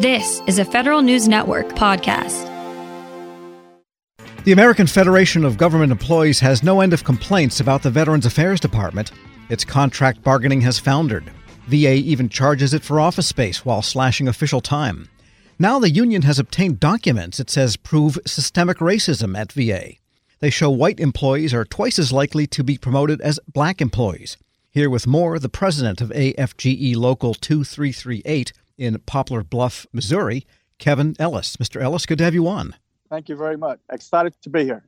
This is a Federal News Network podcast. The American Federation of Government Employees has no end of complaints about the Veterans Affairs Department. Its contract bargaining has foundered. VA even charges it for office space while slashing official time. Now the union has obtained documents it says prove systemic racism at VA. They show white employees are twice as likely to be promoted as black employees. Here with more, the president of AFGE Local 2338 in Poplar Bluff, Missouri, Kevin Ellis. Mr. Ellis, good to have you on. Thank you very much. Excited to be here.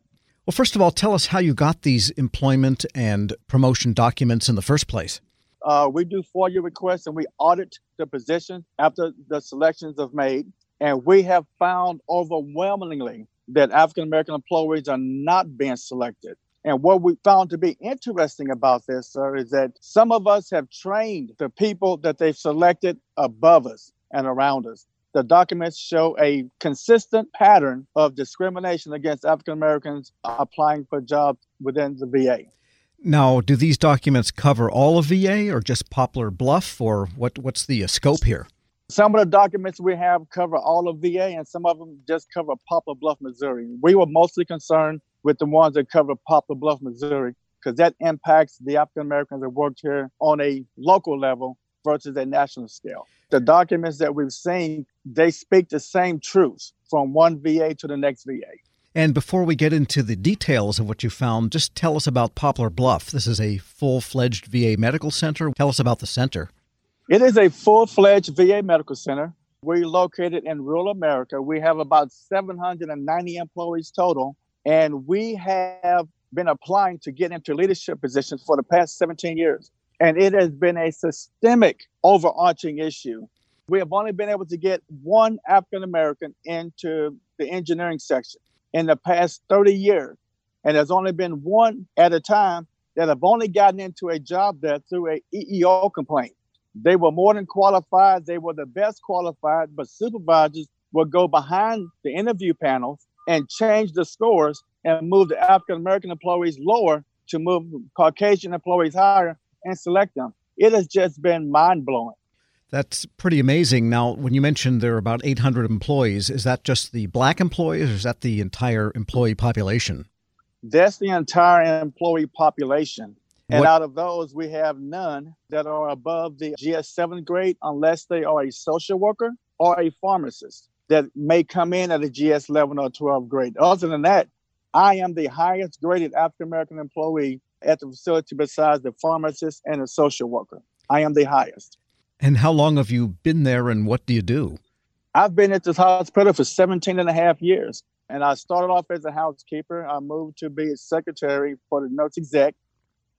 Well, first of all, tell us how you got these employment and promotion documents in the first place. Uh, we do FOIA requests and we audit the position after the selections are made. And we have found overwhelmingly that African American employees are not being selected. And what we found to be interesting about this, sir, is that some of us have trained the people that they've selected above us and around us. The documents show a consistent pattern of discrimination against African Americans applying for jobs within the VA. Now, do these documents cover all of VA or just Poplar Bluff, or what, what's the scope here? Some of the documents we have cover all of VA, and some of them just cover Poplar Bluff, Missouri. We were mostly concerned with the ones that cover Poplar Bluff, Missouri, because that impacts the African Americans that worked here on a local level versus a national scale. The documents that we've seen, they speak the same truths from one VA to the next VA. And before we get into the details of what you found, just tell us about Poplar Bluff. This is a full fledged VA medical center. Tell us about the center. It is a full fledged VA medical center. We're located in rural America. We have about 790 employees total, and we have been applying to get into leadership positions for the past 17 years. And it has been a systemic overarching issue. We have only been able to get one African American into the engineering section in the past 30 years. And there's only been one at a time that have only gotten into a job there through a EEO complaint. They were more than qualified. They were the best qualified, but supervisors would go behind the interview panels and change the scores and move the African American employees lower to move Caucasian employees higher and select them. It has just been mind blowing. That's pretty amazing. Now, when you mentioned there are about 800 employees, is that just the black employees or is that the entire employee population? That's the entire employee population. And what? out of those, we have none that are above the GS7 grade unless they are a social worker or a pharmacist that may come in at a GS11 or 12 grade. Other than that, I am the highest graded African American employee at the facility besides the pharmacist and the social worker. I am the highest. And how long have you been there and what do you do? I've been at this hospital for 17 and a half years. And I started off as a housekeeper. I moved to be a secretary for the nurse exec.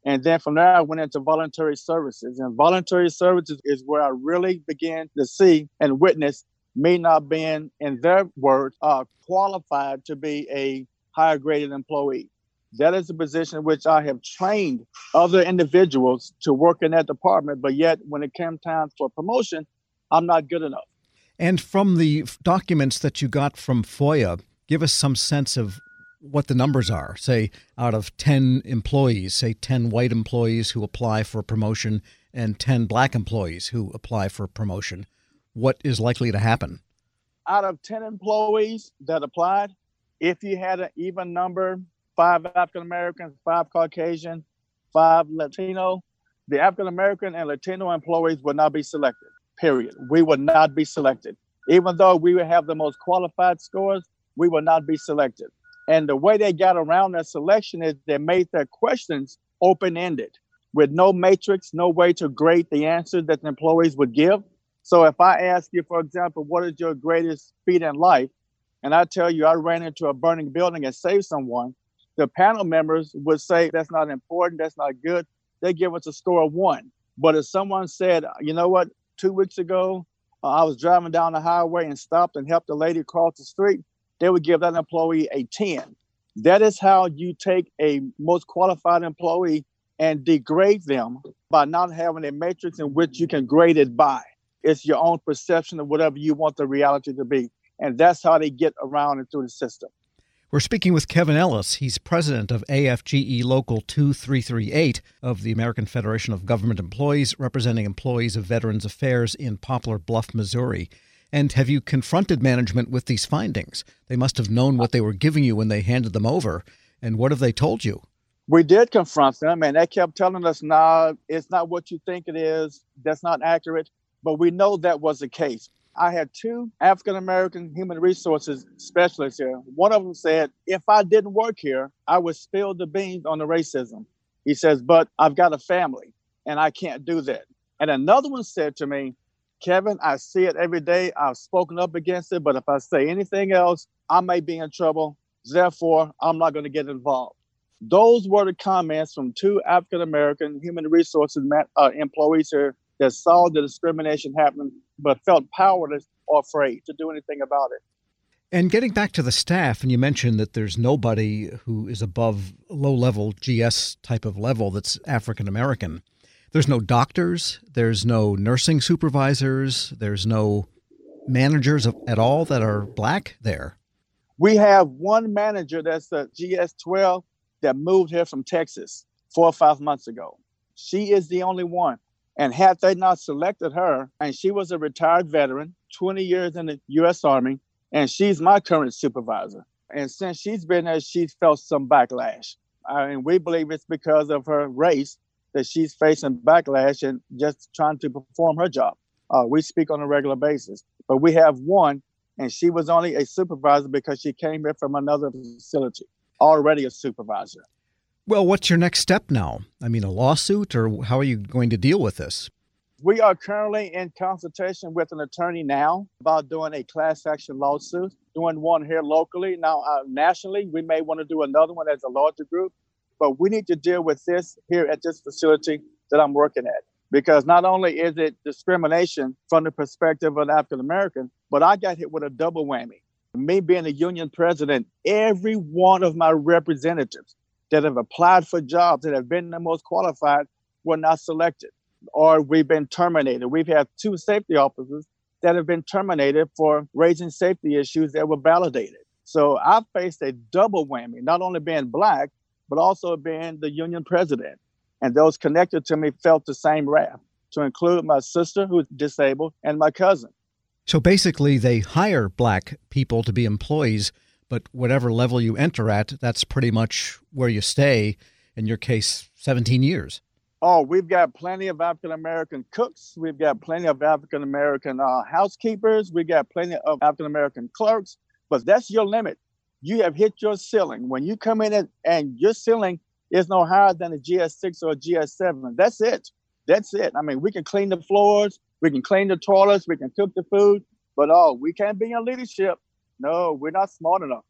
And then from there, I went into voluntary services. And voluntary services is where I really began to see and witness me not being, in their words, uh, qualified to be a higher graded employee. That is a position in which I have trained other individuals to work in that department, but yet when it came time for promotion, I'm not good enough. And from the documents that you got from FOIA, give us some sense of what the numbers are. Say, out of 10 employees, say 10 white employees who apply for promotion and 10 black employees who apply for promotion, what is likely to happen? Out of 10 employees that applied, if you had an even number, five African Americans, five Caucasian, five Latino, the African American and Latino employees would not be selected. Period. We would not be selected. Even though we would have the most qualified scores, we would not be selected. And the way they got around that selection is they made their questions open ended with no matrix, no way to grade the answers that the employees would give. So if I ask you, for example, what is your greatest feat in life? And I tell you I ran into a burning building and saved someone, the panel members would say that's not important, that's not good. They give us a score of one. But if someone said, you know what, two weeks ago, uh, I was driving down the highway and stopped and helped a lady cross the street, they would give that employee a 10. That is how you take a most qualified employee and degrade them by not having a matrix in which you can grade it by. It's your own perception of whatever you want the reality to be. And that's how they get around and through the system. We're speaking with Kevin Ellis. He's president of AFGE Local 2338 of the American Federation of Government Employees, representing employees of Veterans Affairs in Poplar Bluff, Missouri. And have you confronted management with these findings? They must have known what they were giving you when they handed them over. And what have they told you? We did confront them, and they kept telling us, "Nah, it's not what you think it is. That's not accurate." But we know that was the case. I had two African American human resources specialists here. One of them said, if I didn't work here, I would spill the beans on the racism. He says, but I've got a family and I can't do that. And another one said to me, Kevin, I see it every day. I've spoken up against it, but if I say anything else, I may be in trouble. Therefore, I'm not going to get involved. Those were the comments from two African American human resources uh, employees here that saw the discrimination happen but felt powerless or afraid to do anything about it. And getting back to the staff, and you mentioned that there's nobody who is above low level GS type of level that's African American. There's no doctors, there's no nursing supervisors, there's no managers at all that are black there. We have one manager that's a GS 12 that moved here from Texas four or five months ago. She is the only one. And had they not selected her, and she was a retired veteran, 20 years in the U.S. Army, and she's my current supervisor. And since she's been there, she's felt some backlash. I and we believe it's because of her race that she's facing backlash and just trying to perform her job. Uh, we speak on a regular basis, but we have one, and she was only a supervisor because she came here from another facility, already a supervisor. Well, what's your next step now? I mean, a lawsuit, or how are you going to deal with this? We are currently in consultation with an attorney now about doing a class action lawsuit, doing one here locally. Now, uh, nationally, we may want to do another one as a larger group, but we need to deal with this here at this facility that I'm working at. Because not only is it discrimination from the perspective of an African American, but I got hit with a double whammy. Me being a union president, every one of my representatives that have applied for jobs that have been the most qualified were not selected or we've been terminated. We've had two safety officers that have been terminated for raising safety issues that were validated. So I faced a double whammy, not only being black, but also being the union president. And those connected to me felt the same wrath, to include my sister who's disabled and my cousin. So basically, they hire black people to be employees but whatever level you enter at, that's pretty much where you stay. In your case, 17 years. Oh, we've got plenty of African American cooks. We've got plenty of African American uh, housekeepers. We've got plenty of African American clerks. But that's your limit. You have hit your ceiling. When you come in and, and your ceiling is no higher than a GS6 or a GS7, that's it. That's it. I mean, we can clean the floors, we can clean the toilets, we can cook the food, but oh, we can't be in leadership. No, we're not smart enough.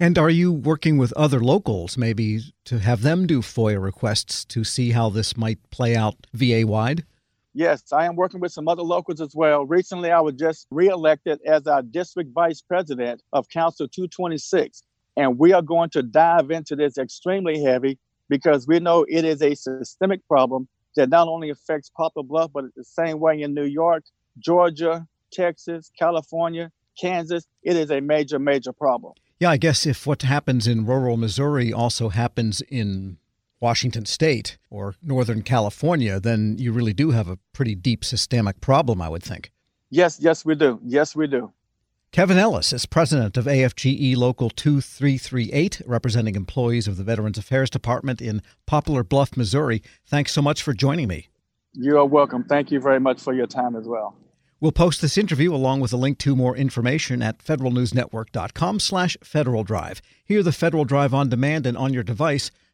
And are you working with other locals, maybe to have them do FOIA requests to see how this might play out VA wide? Yes, I am working with some other locals as well. Recently, I was just reelected as our district vice president of Council 226. And we are going to dive into this extremely heavy because we know it is a systemic problem that not only affects Poplar Bluff, but the same way in New York, Georgia, Texas, California, Kansas, it is a major, major problem. Yeah, I guess if what happens in rural Missouri also happens in Washington State or Northern California, then you really do have a pretty deep systemic problem, I would think. Yes, yes, we do. Yes, we do. Kevin Ellis is president of AFGE Local 2338, representing employees of the Veterans Affairs Department in Poplar Bluff, Missouri. Thanks so much for joining me. You are welcome. Thank you very much for your time as well. We'll post this interview along with a link to more information at federalnewsnetwork.com slash Federal Drive. Hear the Federal Drive on demand and on your device.